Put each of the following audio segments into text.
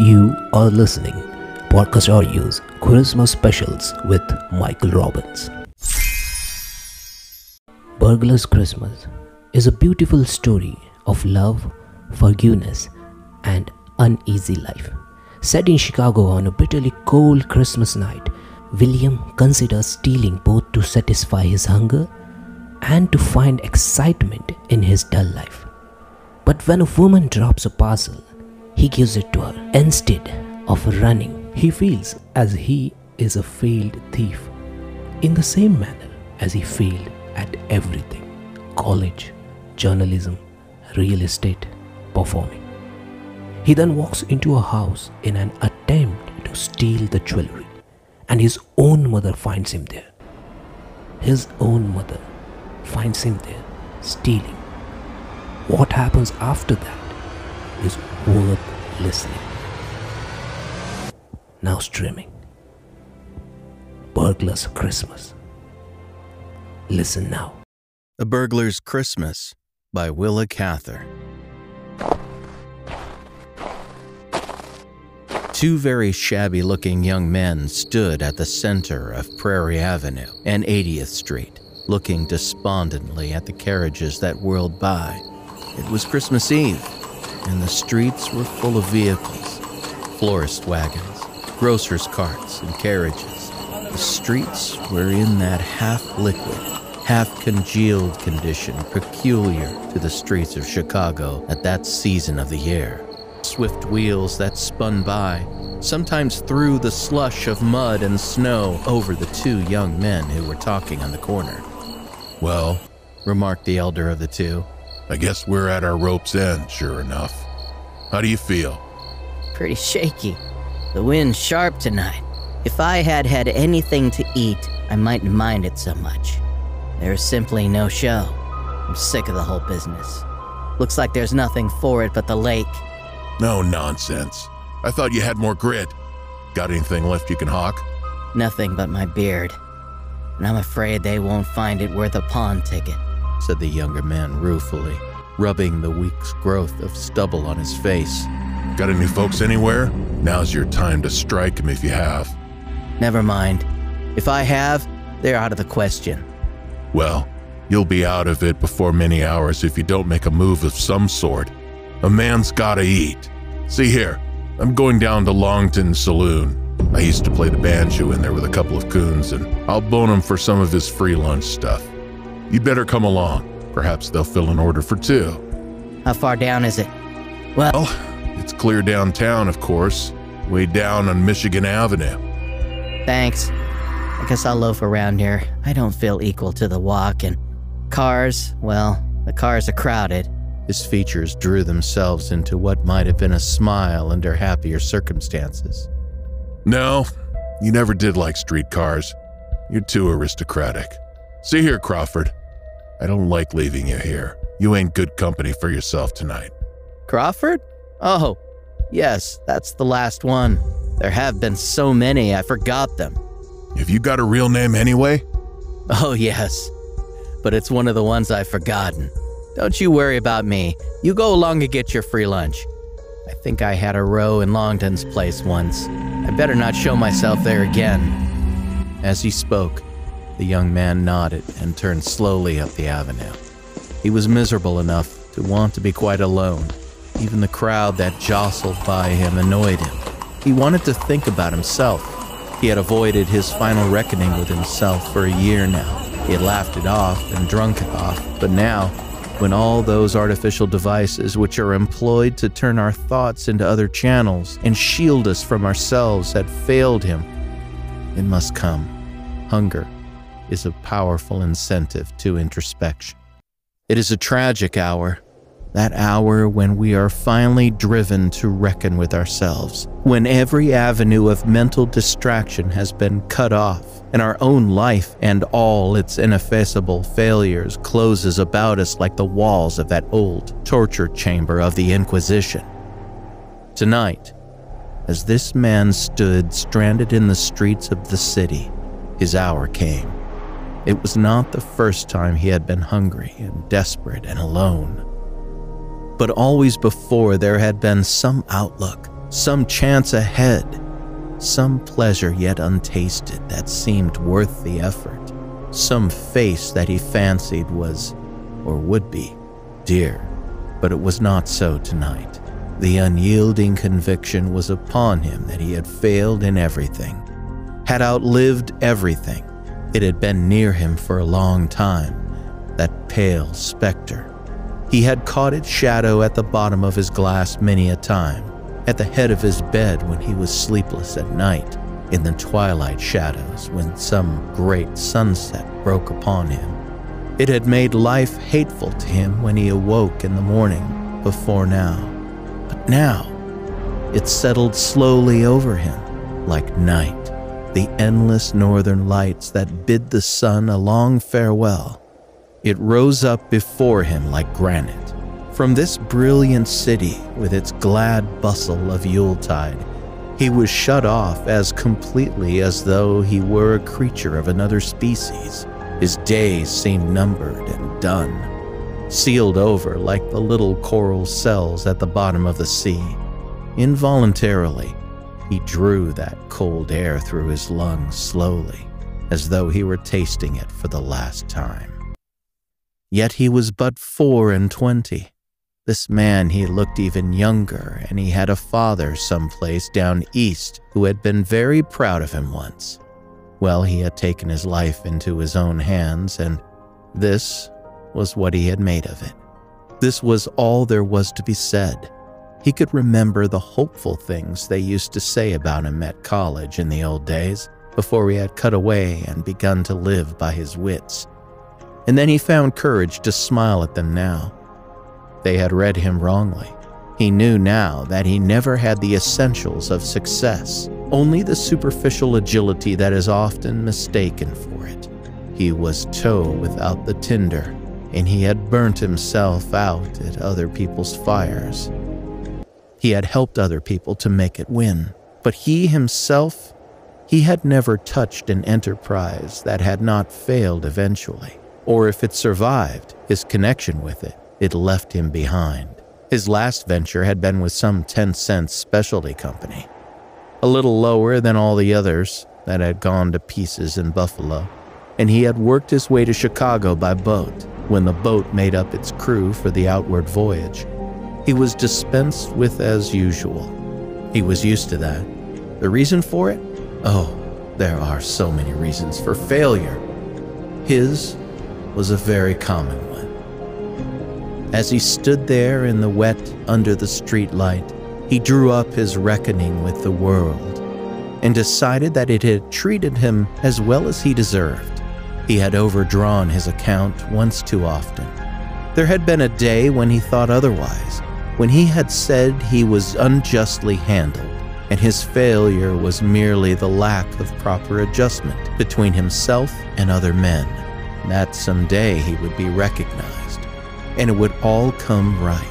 You are listening Podcast Audio's Christmas Specials with Michael Robbins. Burglar's Christmas is a beautiful story of love, forgiveness, and uneasy life. Set in Chicago on a bitterly cold Christmas night, William considers stealing both to satisfy his hunger and to find excitement in his dull life. But when a woman drops a parcel, he gives it to her. Instead of running, he feels as he is a failed thief in the same manner as he failed at everything college, journalism, real estate, performing. He then walks into a house in an attempt to steal the jewelry, and his own mother finds him there. His own mother finds him there stealing. What happens after that is worth listening. Now streaming. Burglar's Christmas. Listen now. A Burglar's Christmas by Willa Cather. Two very shabby looking young men stood at the center of Prairie Avenue and 80th Street, looking despondently at the carriages that whirled by. It was Christmas Eve, and the streets were full of vehicles florist wagons, grocers' carts, and carriages. The streets were in that half liquid, half congealed condition peculiar to the streets of Chicago at that season of the year. Swift wheels that spun by, sometimes threw the slush of mud and snow over the two young men who were talking on the corner. Well, Remarked the elder of the two. I guess we're at our rope's end, sure enough. How do you feel? Pretty shaky. The wind's sharp tonight. If I had had anything to eat, I mightn't mind it so much. There's simply no show. I'm sick of the whole business. Looks like there's nothing for it but the lake. No nonsense. I thought you had more grit. Got anything left you can hawk? Nothing but my beard. And I'm afraid they won't find it worth a pawn ticket. Said the younger man ruefully, rubbing the week's growth of stubble on his face. Got any folks anywhere? Now's your time to strike 'em if you have. Never mind. If I have, they're out of the question. Well, you'll be out of it before many hours if you don't make a move of some sort. A man's gotta eat. See here, I'm going down to Longton Saloon. I used to play the banjo in there with a couple of coons, and I'll bone him for some of his free lunch stuff. You'd better come along. Perhaps they'll fill an order for two. How far down is it? Well, Well, it's clear downtown, of course, way down on Michigan Avenue. thanks. I guess I'll loaf around here. I don't feel equal to the walk, and cars, well, the cars are crowded. His features drew themselves into what might have been a smile under happier circumstances. No, you never did like streetcars. You're too aristocratic. See here, Crawford. I don't like leaving you here. You ain't good company for yourself tonight. Crawford? Oh, yes, that's the last one. There have been so many, I forgot them. Have you got a real name anyway? Oh, yes. But it's one of the ones I've forgotten. Don't you worry about me. You go along and get your free lunch. I think I had a row in Longton's place once. I better not show myself there again. As he spoke, the young man nodded and turned slowly up the avenue. He was miserable enough to want to be quite alone. Even the crowd that jostled by him annoyed him. He wanted to think about himself. He had avoided his final reckoning with himself for a year now. He had laughed it off and drunk it off, but now, when all those artificial devices which are employed to turn our thoughts into other channels and shield us from ourselves had failed him, it must come. Hunger is a powerful incentive to introspection. It is a tragic hour, that hour when we are finally driven to reckon with ourselves, when every avenue of mental distraction has been cut off, and our own life and all its ineffaceable failures closes about us like the walls of that old torture chamber of the Inquisition. Tonight, as this man stood stranded in the streets of the city, his hour came. It was not the first time he had been hungry and desperate and alone. But always before there had been some outlook, some chance ahead, some pleasure yet untasted that seemed worth the effort, some face that he fancied was, or would be, dear. But it was not so tonight. The unyielding conviction was upon him that he had failed in everything, had outlived everything. It had been near him for a long time, that pale specter. He had caught its shadow at the bottom of his glass many a time, at the head of his bed when he was sleepless at night, in the twilight shadows when some great sunset broke upon him. It had made life hateful to him when he awoke in the morning, before now. But now, it settled slowly over him like night, the endless northern lights that bid the sun a long farewell. It rose up before him like granite. From this brilliant city, with its glad bustle of Yuletide, he was shut off as completely as though he were a creature of another species. His days seemed numbered and done sealed over like the little coral cells at the bottom of the sea. Involuntarily, he drew that cold air through his lungs slowly, as though he were tasting it for the last time. Yet he was but four and twenty. This man, he looked even younger, and he had a father someplace down east who had been very proud of him once. Well, he had taken his life into his own hands, and this was what he had made of it. This was all there was to be said. He could remember the hopeful things they used to say about him at college in the old days, before he had cut away and begun to live by his wits. And then he found courage to smile at them now. They had read him wrongly. He knew now that he never had the essentials of success, only the superficial agility that is often mistaken for it. He was tow without the tinder, and he had burnt himself out at other people's fires. He had helped other people to make it win, but he himself, he had never touched an enterprise that had not failed eventually, or if it survived, his connection with it, it left him behind. His last venture had been with some 10 cent specialty company, a little lower than all the others that had gone to pieces in Buffalo, and he had worked his way to Chicago by boat when the boat made up its crew for the outward voyage. He was dispensed with as usual. He was used to that. The reason for it? Oh, there are so many reasons for failure. His was a very common one. As he stood there in the wet under the streetlight, he drew up his reckoning with the world and decided that it had treated him as well as he deserved. He had overdrawn his account once too often. There had been a day when he thought otherwise, when he had said he was unjustly handled, and his failure was merely the lack of proper adjustment between himself and other men. That someday he would be recognized, and it would all come right.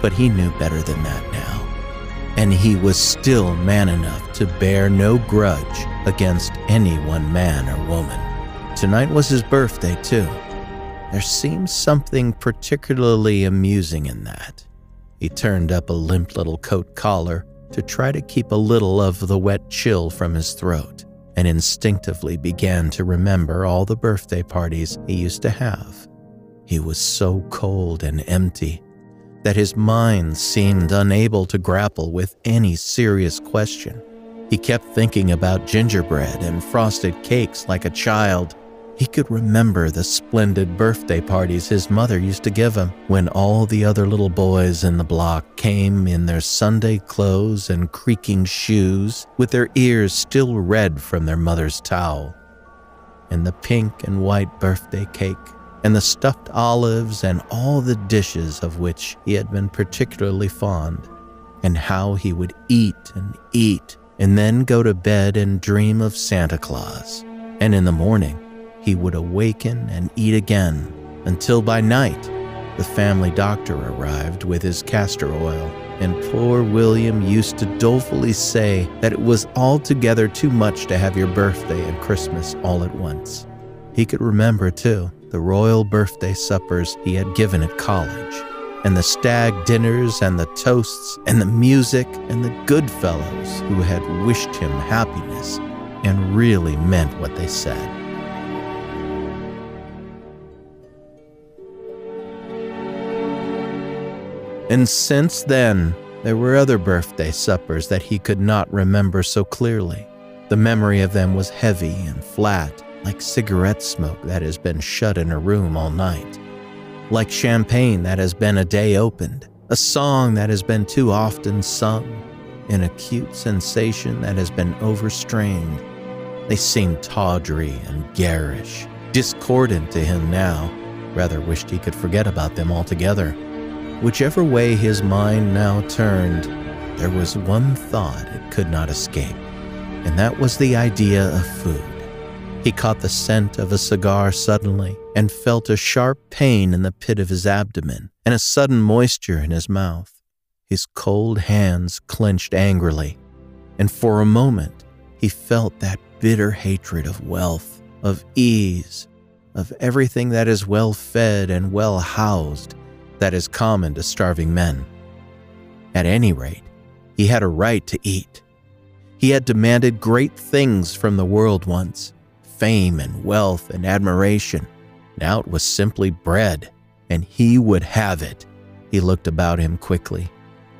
But he knew better than that now, and he was still man enough to bear no grudge against any one man or woman. Tonight was his birthday, too. There seemed something particularly amusing in that. He turned up a limp little coat collar to try to keep a little of the wet chill from his throat, and instinctively began to remember all the birthday parties he used to have. He was so cold and empty that his mind seemed unable to grapple with any serious question. He kept thinking about gingerbread and frosted cakes like a child he could remember the splendid birthday parties his mother used to give him when all the other little boys in the block came in their Sunday clothes and creaking shoes with their ears still red from their mother's towel. And the pink and white birthday cake and the stuffed olives and all the dishes of which he had been particularly fond, and how he would eat and eat and then go to bed and dream of Santa Claus. And in the morning, he would awaken and eat again until by night the family doctor arrived with his castor oil, and poor William used to dolefully say that it was altogether too much to have your birthday and Christmas all at once. He could remember, too, the royal birthday suppers he had given at college, and the stag dinners and the toasts and the music and the good fellows who had wished him happiness and really meant what they said. And since then, there were other birthday suppers that he could not remember so clearly. The memory of them was heavy and flat, like cigarette smoke that has been shut in a room all night, like champagne that has been a day opened, a song that has been too often sung, an acute sensation that has been overstrained. They seemed tawdry and garish, discordant to him now. Rather wished he could forget about them altogether. Whichever way his mind now turned, there was one thought it could not escape, and that was the idea of food. He caught the scent of a cigar suddenly and felt a sharp pain in the pit of his abdomen and a sudden moisture in his mouth. His cold hands clenched angrily, and for a moment he felt that bitter hatred of wealth, of ease, of everything that is well fed and well housed that is common to starving men. At any rate, he had a right to eat. He had demanded great things from the world once fame and wealth and admiration. Now it was simply bread, and he would have it. He looked about him quickly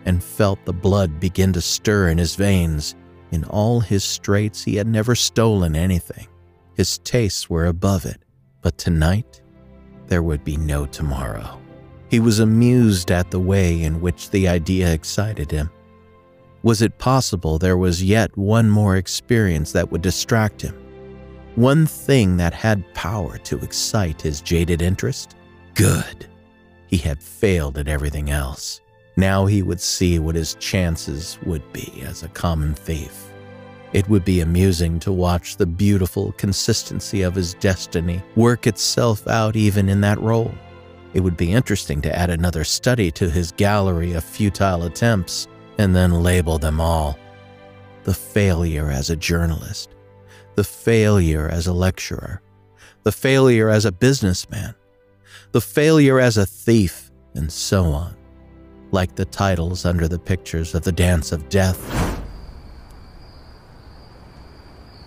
and felt the blood begin to stir in his veins. In all his straits, he had never stolen anything. His tastes were above it. But tonight, there would be no tomorrow. He was amused at the way in which the idea excited him. Was it possible there was yet one more experience that would distract him? One thing that had power to excite his jaded interest? Good. He had failed at everything else. Now he would see what his chances would be as a common thief. It would be amusing to watch the beautiful consistency of his destiny work itself out even in that role. It would be interesting to add another study to his gallery of futile attempts and then label them all. The failure as a journalist, the failure as a lecturer, the failure as a businessman, the failure as a thief, and so on, like the titles under the pictures of the Dance of Death.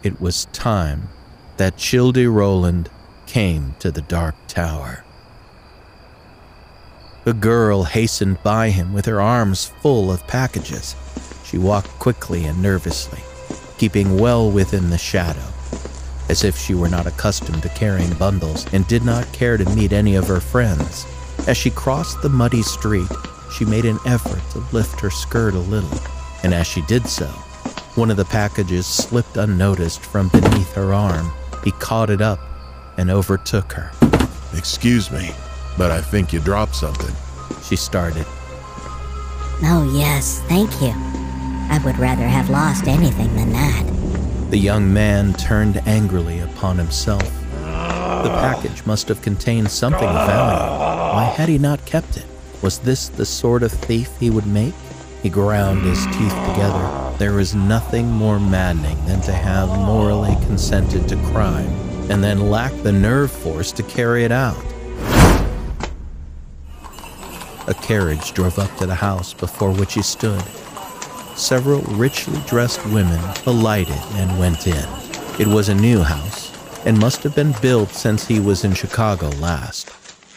It was time that Childe Roland came to the Dark Tower. A girl hastened by him with her arms full of packages. She walked quickly and nervously, keeping well within the shadow, as if she were not accustomed to carrying bundles and did not care to meet any of her friends. As she crossed the muddy street, she made an effort to lift her skirt a little, and as she did so, one of the packages slipped unnoticed from beneath her arm. He caught it up and overtook her. Excuse me, but I think you dropped something. She started. Oh, yes, thank you. I would rather have lost anything than that. The young man turned angrily upon himself. The package must have contained something of value. Why had he not kept it? Was this the sort of thief he would make? He ground his teeth together. There is nothing more maddening than to have morally consented to crime and then lack the nerve force to carry it out. A carriage drove up to the house before which he stood. Several richly dressed women alighted and went in. It was a new house and must have been built since he was in Chicago last.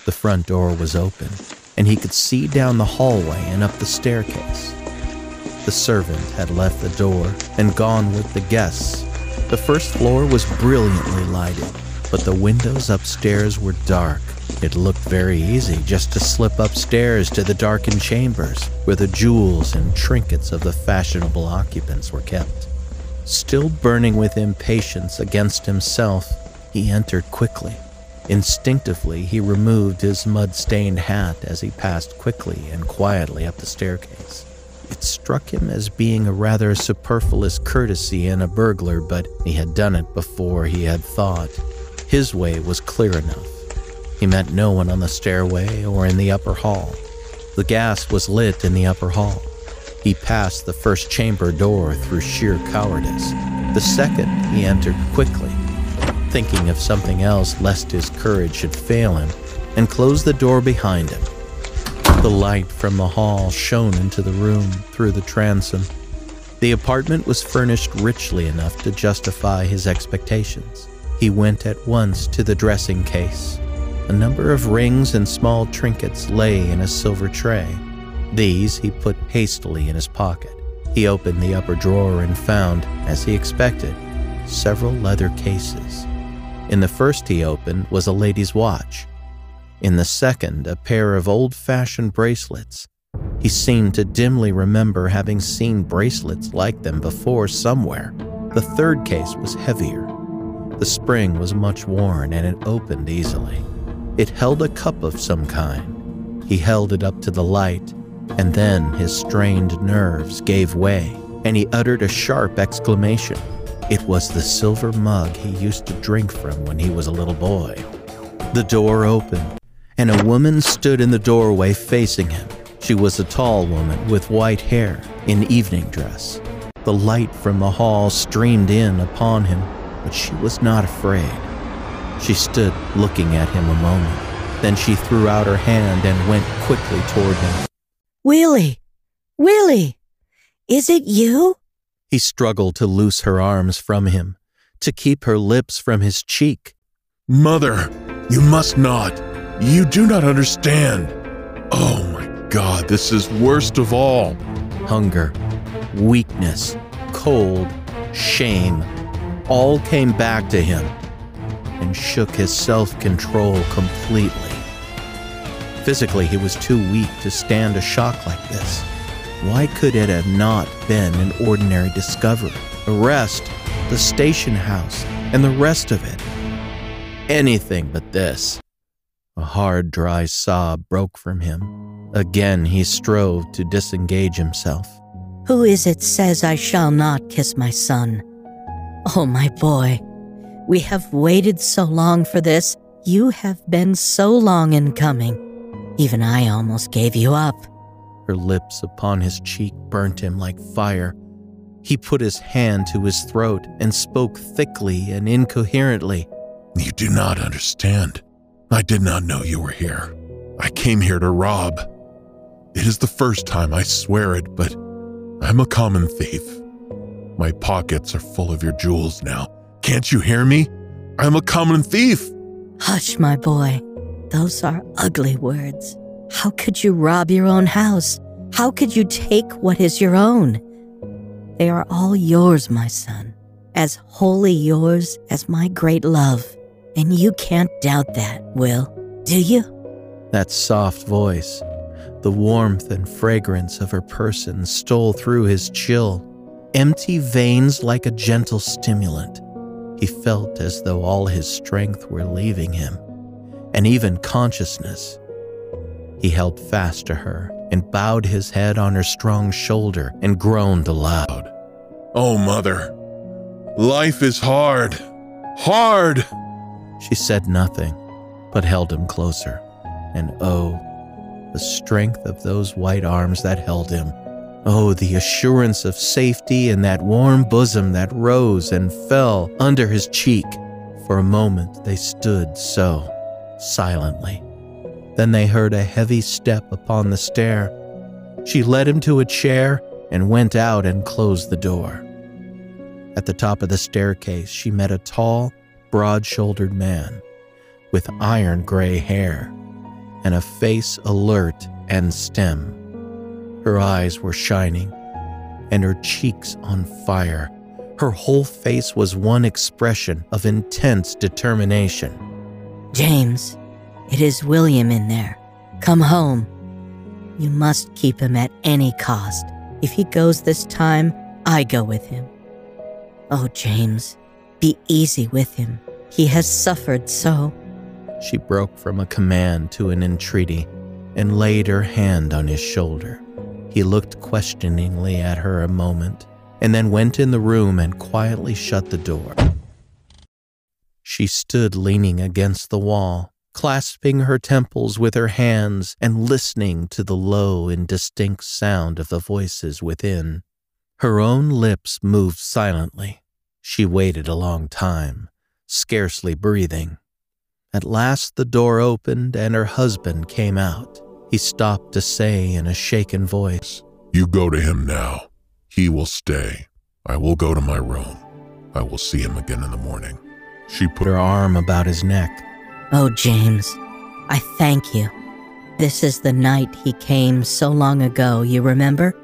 The front door was open, and he could see down the hallway and up the staircase. The servant had left the door and gone with the guests. The first floor was brilliantly lighted, but the windows upstairs were dark. It looked very easy just to slip upstairs to the darkened chambers where the jewels and trinkets of the fashionable occupants were kept. Still burning with impatience against himself, he entered quickly. Instinctively, he removed his mud stained hat as he passed quickly and quietly up the staircase. It struck him as being a rather superfluous courtesy in a burglar, but he had done it before he had thought. His way was clear enough. He met no one on the stairway or in the upper hall. The gas was lit in the upper hall. He passed the first chamber door through sheer cowardice. The second he entered quickly, thinking of something else lest his courage should fail him, and closed the door behind him. The light from the hall shone into the room through the transom. The apartment was furnished richly enough to justify his expectations. He went at once to the dressing case. A number of rings and small trinkets lay in a silver tray. These he put hastily in his pocket. He opened the upper drawer and found, as he expected, several leather cases. In the first he opened was a lady's watch. In the second, a pair of old fashioned bracelets. He seemed to dimly remember having seen bracelets like them before somewhere. The third case was heavier. The spring was much worn and it opened easily. It held a cup of some kind. He held it up to the light, and then his strained nerves gave way, and he uttered a sharp exclamation. It was the silver mug he used to drink from when he was a little boy. The door opened, and a woman stood in the doorway facing him. She was a tall woman with white hair in evening dress. The light from the hall streamed in upon him, but she was not afraid. She stood looking at him a moment. Then she threw out her hand and went quickly toward him. Willie! Willie! Is it you? He struggled to loose her arms from him, to keep her lips from his cheek. Mother, you must not. You do not understand. Oh my God, this is worst of all. Hunger, weakness, cold, shame all came back to him and shook his self control completely. Physically, he was too weak to stand a shock like this. Why could it have not been an ordinary discovery? Arrest, the station house, and the rest of it. Anything but this. A hard, dry sob broke from him. Again, he strove to disengage himself. Who is it says I shall not kiss my son? Oh, my boy, we have waited so long for this. You have been so long in coming. Even I almost gave you up. Her lips upon his cheek burnt him like fire. He put his hand to his throat and spoke thickly and incoherently. You do not understand. I did not know you were here. I came here to rob. It is the first time, I swear it, but I'm a common thief. My pockets are full of your jewels now. Can't you hear me? I'm a common thief. Hush, my boy. Those are ugly words. How could you rob your own house? How could you take what is your own? They are all yours, my son, as wholly yours as my great love. And you can't doubt that, Will, do you? That soft voice, the warmth and fragrance of her person stole through his chill, empty veins like a gentle stimulant. He felt as though all his strength were leaving him, and even consciousness. He held fast to her and bowed his head on her strong shoulder and groaned aloud. Oh, mother. Life is hard. Hard. She said nothing, but held him closer. And oh, the strength of those white arms that held him. Oh, the assurance of safety in that warm bosom that rose and fell under his cheek. For a moment they stood so, silently. Then they heard a heavy step upon the stair. She led him to a chair and went out and closed the door. At the top of the staircase, she met a tall, broad shouldered man with iron gray hair and a face alert and stem. Her eyes were shining and her cheeks on fire. Her whole face was one expression of intense determination. James, it is William in there. Come home. You must keep him at any cost. If he goes this time, I go with him. Oh, James, be easy with him. He has suffered so. She broke from a command to an entreaty and laid her hand on his shoulder. He looked questioningly at her a moment and then went in the room and quietly shut the door. She stood leaning against the wall, clasping her temples with her hands and listening to the low, indistinct sound of the voices within. Her own lips moved silently. She waited a long time, scarcely breathing. At last the door opened and her husband came out. He stopped to say in a shaken voice, You go to him now. He will stay. I will go to my room. I will see him again in the morning. She put put her arm about his neck. Oh, James, I thank you. This is the night he came so long ago, you remember?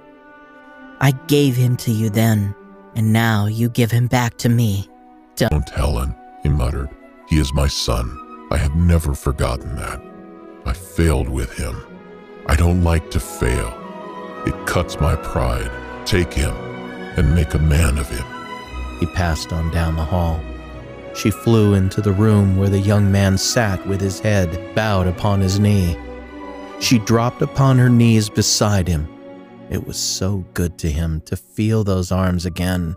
I gave him to you then, and now you give him back to me. Don't, Helen, he muttered. He is my son. I have never forgotten that. I failed with him. I don't like to fail. It cuts my pride. Take him and make a man of him. He passed on down the hall. She flew into the room where the young man sat with his head bowed upon his knee. She dropped upon her knees beside him. It was so good to him to feel those arms again.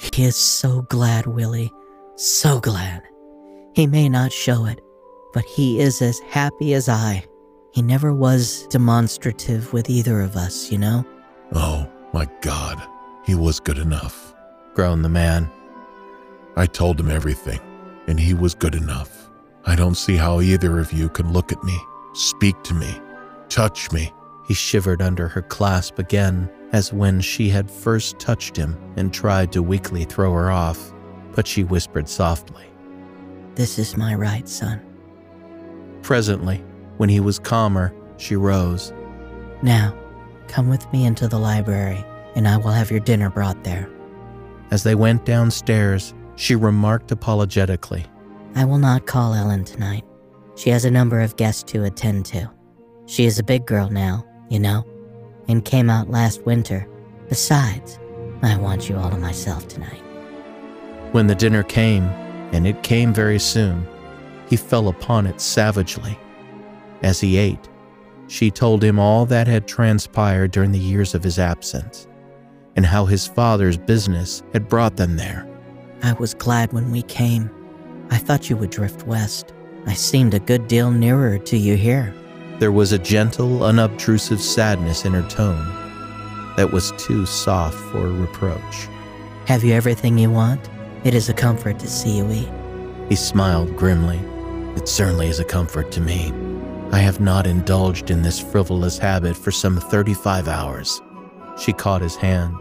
He is so glad, Willie. So glad. He may not show it, but he is as happy as I. He never was demonstrative with either of us, you know? Oh, my God. He was good enough. groaned the man. I told him everything, and he was good enough. I don't see how either of you can look at me, speak to me, touch me. He shivered under her clasp again, as when she had first touched him and tried to weakly throw her off, but she whispered softly. This is my right, son. Presently, when he was calmer, she rose. Now, come with me into the library, and I will have your dinner brought there. As they went downstairs, she remarked apologetically, I will not call Ellen tonight. She has a number of guests to attend to. She is a big girl now, you know, and came out last winter. Besides, I want you all to myself tonight. When the dinner came, and it came very soon, he fell upon it savagely. As he ate, she told him all that had transpired during the years of his absence, and how his father's business had brought them there. I was glad when we came. I thought you would drift west. I seemed a good deal nearer to you here. There was a gentle, unobtrusive sadness in her tone that was too soft for reproach. Have you everything you want? It is a comfort to see you eat. He smiled grimly. It certainly is a comfort to me. I have not indulged in this frivolous habit for some 35 hours. She caught his hand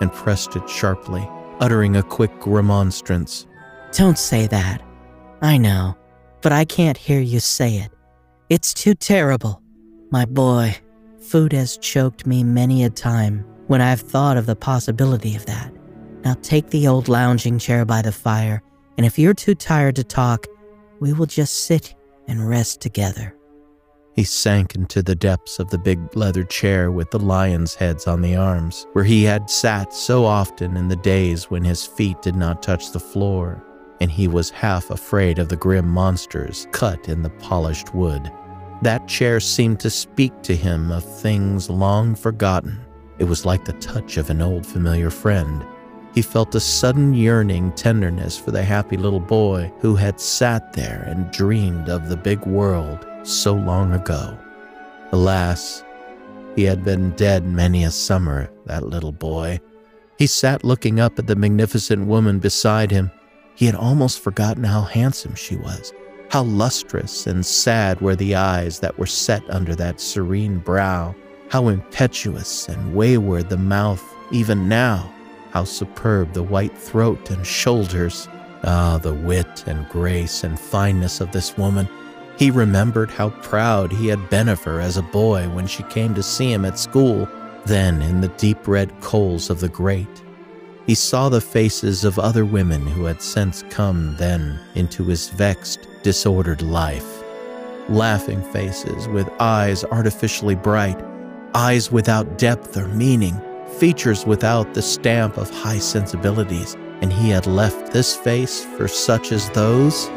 and pressed it sharply, uttering a quick remonstrance. Don't say that. I know, but I can't hear you say it. It's too terrible. My boy, food has choked me many a time when I've thought of the possibility of that. Now take the old lounging chair by the fire, and if you're too tired to talk, we will just sit and rest together. He sank into the depths of the big leather chair with the lion's heads on the arms, where he had sat so often in the days when his feet did not touch the floor, and he was half afraid of the grim monsters cut in the polished wood. That chair seemed to speak to him of things long forgotten. It was like the touch of an old familiar friend. He felt a sudden yearning tenderness for the happy little boy who had sat there and dreamed of the big world so long ago. Alas, he had been dead many a summer, that little boy. He sat looking up at the magnificent woman beside him. He had almost forgotten how handsome she was, how lustrous and sad were the eyes that were set under that serene brow, how impetuous and wayward the mouth even now, how superb the white throat and shoulders. Ah, the wit and grace and fineness of this woman. He remembered how proud he had been of her as a boy when she came to see him at school, then in the deep red coals of the grate. He saw the faces of other women who had since come then into his vexed, disordered life. Laughing faces with eyes artificially bright, eyes without depth or meaning, features without the stamp of high sensibilities, and he had left this face for such as those?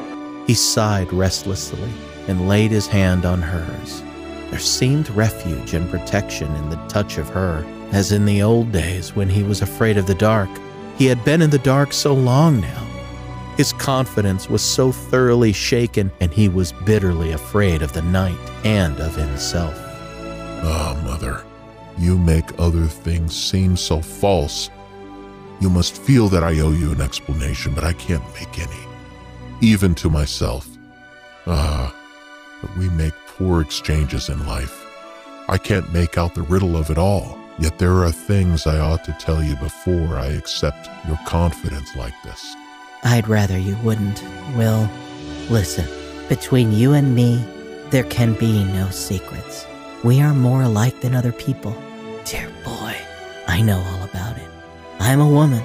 He sighed restlessly and laid his hand on hers. There seemed refuge and protection in the touch of her, as in the old days when he was afraid of the dark. He had been in the dark so long now. His confidence was so thoroughly shaken, and he was bitterly afraid of the night and of himself. Ah, Mother, you make other things seem so false. You must feel that I owe you an explanation, but I can't make any. Even to myself. Ah, but we make poor exchanges in life. I can't make out the riddle of it all. Yet there are things I ought to tell you before I accept your confidence like this. I'd rather you wouldn't, Will. Listen, between you and me, there can be no secrets. We are more alike than other people. Dear boy, I know all about it. I'm a woman,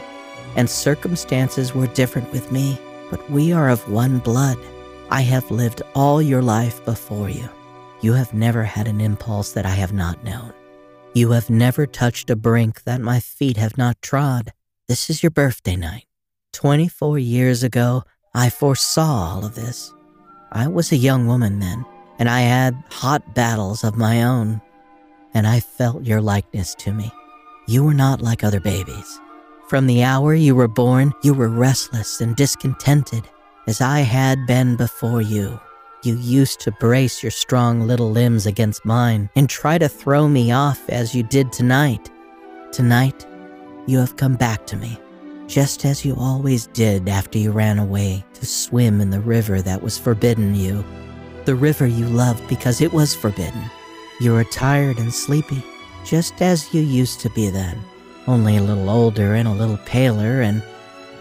and circumstances were different with me, but we are of one blood. I have lived all your life before you. You have never had an impulse that I have not known. You have never touched a brink that my feet have not trod. This is your birthday night. 24 years ago, I foresaw all of this. I was a young woman then, and I had hot battles of my own, and I felt your likeness to me. You were not like other babies. From the hour you were born, you were restless and discontented, as I had been before you. You used to brace your strong little limbs against mine and try to throw me off as you did tonight. Tonight, you have come back to me, just as you always did after you ran away to swim in the river that was forbidden you. The river you loved because it was forbidden. You are tired and sleepy, just as you used to be then, only a little older and a little paler and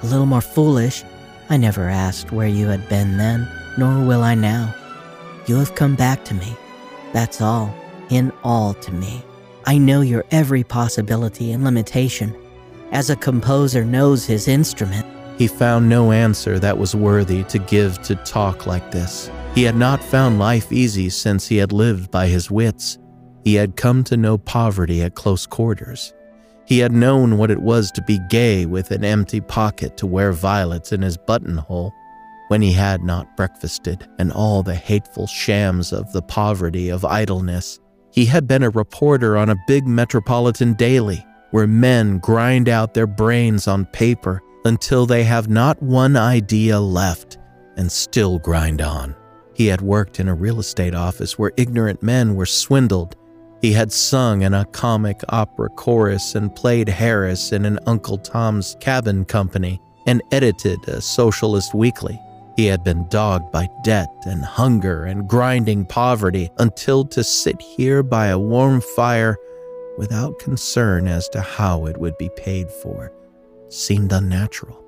a little more foolish. I never asked where you had been then nor will I now. You have come back to me. That's all, in all to me. I know your every possibility and limitation. As a composer knows his instrument, He found no answer that was worthy to give to talk like this. He had not found life easy since he had lived by his wits. He had come to know poverty at close quarters. He had known what it was to be gay with an empty pocket to wear violets in his buttonhole when he had not breakfasted, and all the hateful shams of the poverty of idleness. He had been a reporter on a big metropolitan daily, where men grind out their brains on paper until they have not one idea left and still grind on. He had worked in a real estate office where ignorant men were swindled. He had sung in a comic opera chorus and played Harris in an Uncle Tom's Cabin Company and edited a socialist weekly. He had been dogged by debt and hunger and grinding poverty until to sit here by a warm fire without concern as to how it would be paid for seemed unnatural.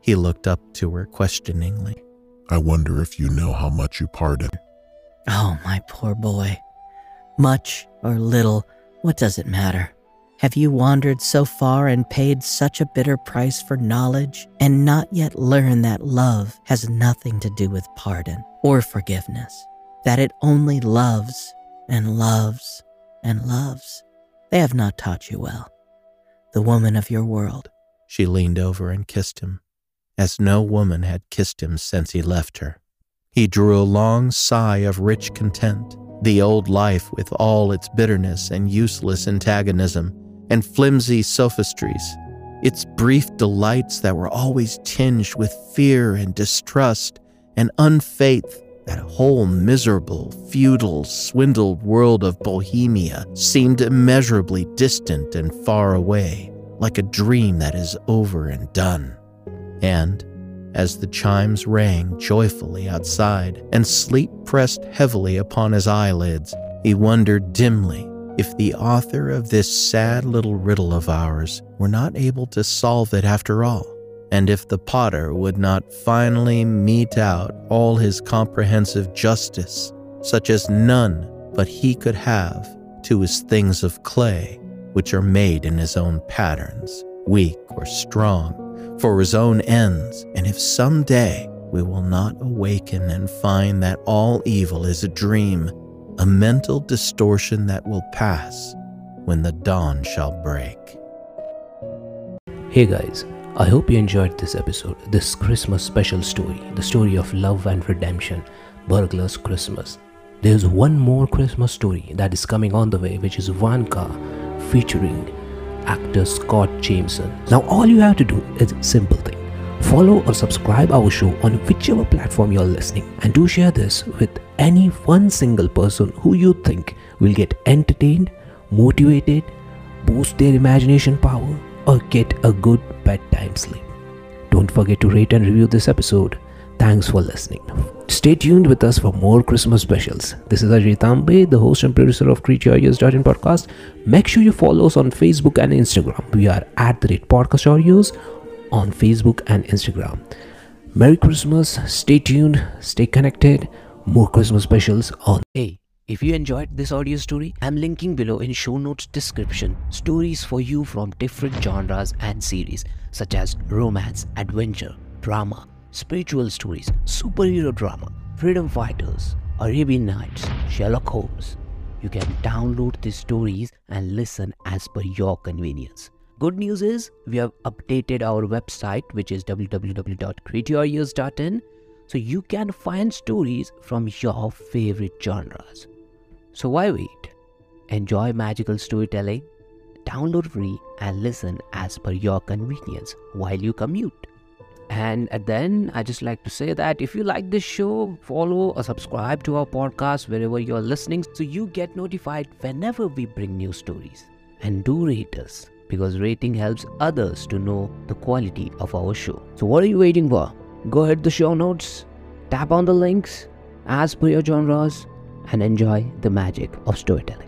He looked up to her questioningly. I wonder if you know how much you pardon. oh, my poor boy. Much or little, what does it matter? Have you wandered so far and paid such a bitter price for knowledge and not yet learned that love has nothing to do with pardon or forgiveness? That it only loves and loves and loves? They have not taught you well. The woman of your world. She leaned over and kissed him, as no woman had kissed him since he left her. He drew a long sigh of rich content. The old life, with all its bitterness and useless antagonism, and flimsy sophistries, its brief delights that were always tinged with fear and distrust and unfaith, that whole miserable, feudal, swindled world of Bohemia seemed immeasurably distant and far away, like a dream that is over and done. And, as the chimes rang joyfully outside and sleep pressed heavily upon his eyelids, he wondered dimly if the author of this sad little riddle of ours were not able to solve it after all, and if the potter would not finally mete out all his comprehensive justice, such as none but he could have to his things of clay, which are made in his own patterns, weak or strong, for his own ends, and if some day we will not awaken and find that all evil is a dream, a mental distortion that will pass when the dawn shall break. Hey guys, I hope you enjoyed this episode, this Christmas special story, the story of love and redemption, Burglar's Christmas. There's one more Christmas story that is coming on the way, which is Vanka featuring actor Scott Jameson. Now, all you have to do is simple thing. Follow or subscribe our show on whichever platform you're listening. And do share this with any one single person who you think will get entertained motivated boost their imagination power or get a good bedtime sleep. Don't forget to rate and review this episode. Thanks for listening Stay tuned with us for more Christmas specials. This is Ajay Tambe, the host and producer of Ears podcast. Make sure you follow us on Facebook and Instagram. We are at the rate podcast audios on Facebook and Instagram. Merry Christmas, stay tuned, stay connected. More Christmas specials on. Hey, if you enjoyed this audio story, I'm linking below in show notes description stories for you from different genres and series such as romance, adventure, drama, spiritual stories, superhero drama, freedom fighters, Arabian Nights, Sherlock Holmes. You can download these stories and listen as per your convenience. Good news is we have updated our website which is www.createyouryears.in so you can find stories from your favorite genres. So why wait? Enjoy magical storytelling, download free and listen as per your convenience while you commute. And at then I just like to say that if you like this show, follow or subscribe to our podcast wherever you're listening so you get notified whenever we bring new stories. And do rate us because rating helps others to know the quality of our show. So what are you waiting for? Go hit the show notes, tap on the links as per your genres, and enjoy the magic of storytelling.